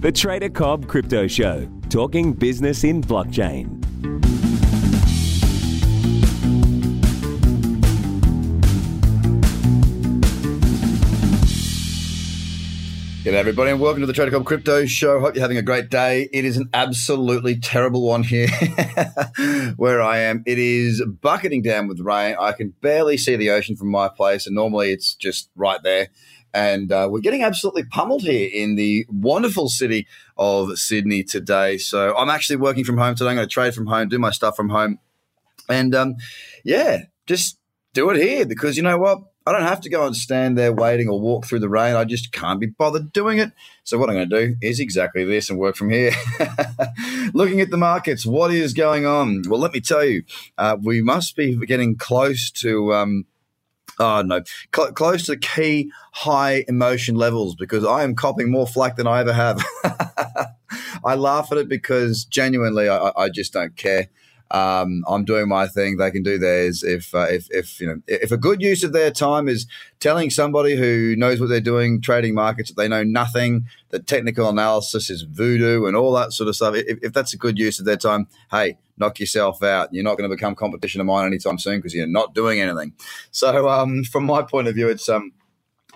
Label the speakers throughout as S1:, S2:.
S1: The Trader Cobb Crypto Show, talking business in blockchain.
S2: G'day, everybody, and welcome to the Trader Cobb Crypto Show. Hope you're having a great day. It is an absolutely terrible one here where I am. It is bucketing down with rain. I can barely see the ocean from my place, and normally it's just right there. And uh, we're getting absolutely pummeled here in the wonderful city of Sydney today. So I'm actually working from home today. I'm going to trade from home, do my stuff from home. And um, yeah, just do it here because you know what? I don't have to go and stand there waiting or walk through the rain. I just can't be bothered doing it. So what I'm going to do is exactly this and work from here. Looking at the markets, what is going on? Well, let me tell you, uh, we must be getting close to. Um, Oh no, Cl- close to key high emotion levels because I am copping more flack than I ever have. I laugh at it because genuinely I, I just don't care. Um, I'm doing my thing; they can do theirs. If uh, if if you know if a good use of their time is telling somebody who knows what they're doing, trading markets, that they know nothing, that technical analysis is voodoo and all that sort of stuff. If, if that's a good use of their time, hey, knock yourself out. You're not going to become competition of mine anytime soon because you're not doing anything. So, um, from my point of view, it's um,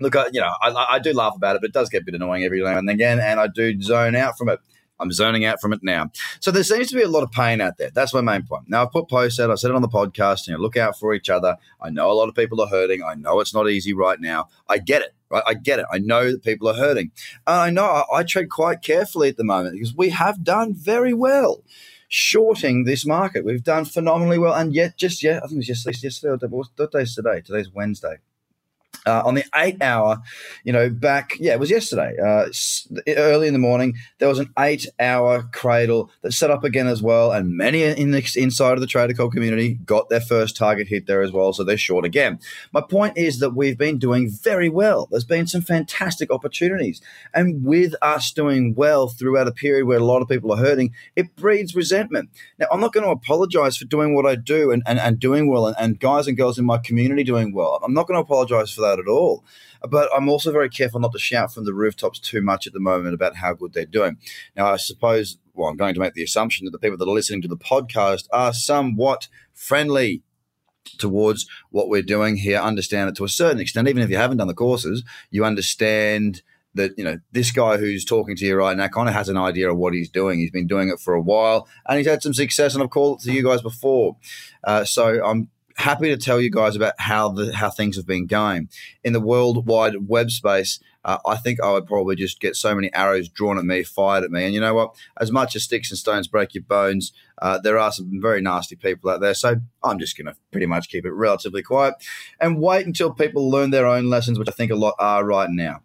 S2: look, I, you know, I, I do laugh about it, but it does get a bit annoying every now and again, and I do zone out from it. I'm zoning out from it now. So there seems to be a lot of pain out there. That's my main point. Now I've put posts out. I said it on the podcast. You know, look out for each other. I know a lot of people are hurting. I know it's not easy right now. I get it. Right? I get it. I know that people are hurting. And I know I, I tread quite carefully at the moment because we have done very well shorting this market. We've done phenomenally well, and yet just yet, I think it was yesterday. Yesterday, what day is today? Today's Wednesday. Uh, on the eight hour, you know, back, yeah, it was yesterday, uh, early in the morning, there was an eight hour cradle that set up again as well. And many in the inside of the Trader Cobb community got their first target hit there as well. So they're short again. My point is that we've been doing very well. There's been some fantastic opportunities. And with us doing well throughout a period where a lot of people are hurting, it breeds resentment. Now, I'm not going to apologize for doing what I do and, and, and doing well and, and guys and girls in my community doing well. I'm not going to apologize for that at all. But I'm also very careful not to shout from the rooftops too much at the moment about how good they're doing. Now, I suppose, well, I'm going to make the assumption that the people that are listening to the podcast are somewhat friendly towards what we're doing here, understand it to a certain extent. Even if you haven't done the courses, you understand that you know this guy who's talking to you right now kind of has an idea of what he's doing. He's been doing it for a while, and he's had some success. And I've called it to you guys before, uh, so I'm happy to tell you guys about how the how things have been going in the worldwide web space. Uh, I think I would probably just get so many arrows drawn at me, fired at me. And you know what? As much as sticks and stones break your bones, uh, there are some very nasty people out there. So I'm just going to pretty much keep it relatively quiet and wait until people learn their own lessons, which I think a lot are right now.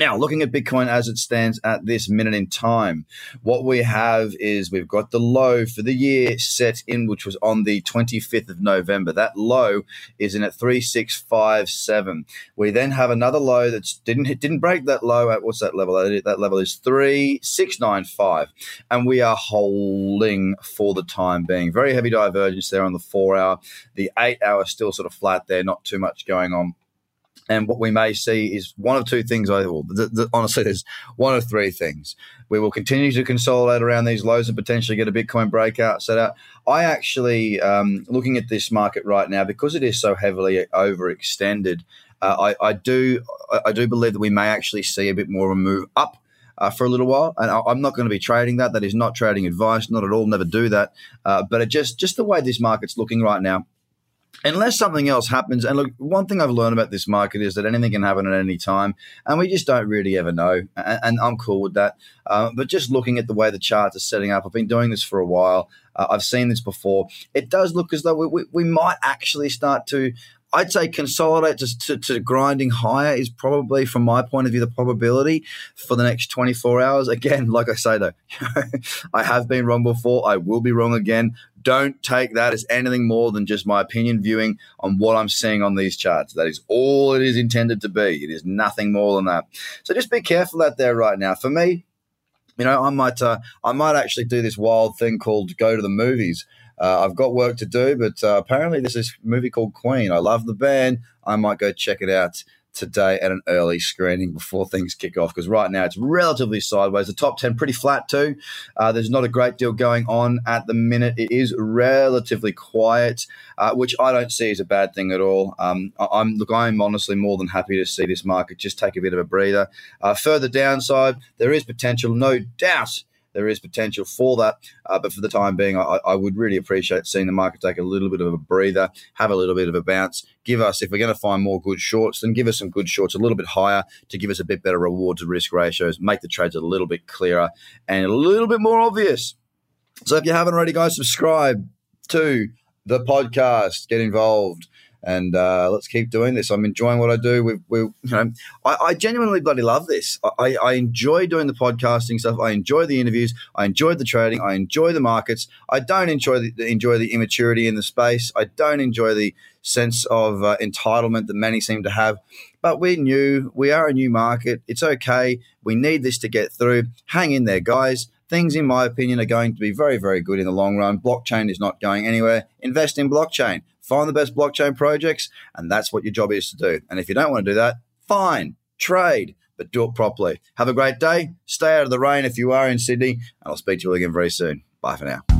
S2: Now, looking at Bitcoin as it stands at this minute in time, what we have is we've got the low for the year set in, which was on the 25th of November. That low is in at 3657. We then have another low that didn't didn't break that low at what's that level? That level is 3695. And we are holding for the time being. Very heavy divergence there on the four hour. The eight hour still sort of flat there, not too much going on. And what we may see is one of two things. I well, the, the, honestly, there's one of three things. We will continue to consolidate around these lows and potentially get a Bitcoin breakout set out. I actually, um, looking at this market right now, because it is so heavily overextended, uh, I, I, do I do believe that we may actually see a bit more of a move up. Uh, for a little while, and I, am not going to be trading that. That is not trading advice, not at all. Never do that. Uh, but just just the way this market's looking right now, unless something else happens. And look, one thing I've learned about this market is that anything can happen at any time, and we just don't really ever know. And, and I'm cool with that. Uh, but just looking at the way the charts are setting up, I've been doing this for a while. Uh, I've seen this before. It does look as though we, we, we might actually start to. I'd say consolidate to, to, grinding higher is probably, from my point of view, the probability for the next 24 hours. Again, like I say, though, I have been wrong before. I will be wrong again. Don't take that as anything more than just my opinion viewing on what I'm seeing on these charts. That is all it is intended to be. It is nothing more than that. So just be careful out there right now. For me, you know, I might uh, I might actually do this wild thing called go to the movies. Uh, I've got work to do, but uh, apparently there's this movie called Queen. I love the band. I might go check it out today at an early screening before things kick off because right now it's relatively sideways. The top 10 pretty flat too. Uh, there's not a great deal going on at the minute. It is relatively quiet, uh, which I don't see as a bad thing at all. Um, I, am look, I'm honestly more than happy to see this market just take a bit of a breather. Uh, further downside, there is potential, no doubt there is potential for that. Uh, but for the time being, I, I, would really appreciate seeing the market take a little bit of a breather, have a little bit of a bounce. Give us, if we're going to find more good shorts, then give us some good shorts a little bit higher to give us a bit better reward to risk ratios, make the trades a little bit clearer and a little bit more obvious. So if you haven't already, guys, subscribe to the podcast, get involved and uh, let's keep doing this. I'm enjoying what I do. We, we you know, I, I, genuinely bloody love this. I, I, enjoy doing the podcasting stuff. I enjoy the interviews. I enjoy the trading. I enjoy the markets. I don't enjoy the enjoy the immaturity in the space. I don't enjoy the sense of uh, entitlement that many seem to have. But we're new. We are a new market. It's okay. We need this to get through. Hang in there, guys things, in my opinion, are going to be very, very good in the long run. Blockchain is not going anywhere. Invest in blockchain find the best blockchain projects, and that's what your job is to do. And if you don't want to do that, fine, trade, but do it properly. Have a great day. Stay out of the rain if you are in Sydney, and I'll speak to you again very soon. Bye for now.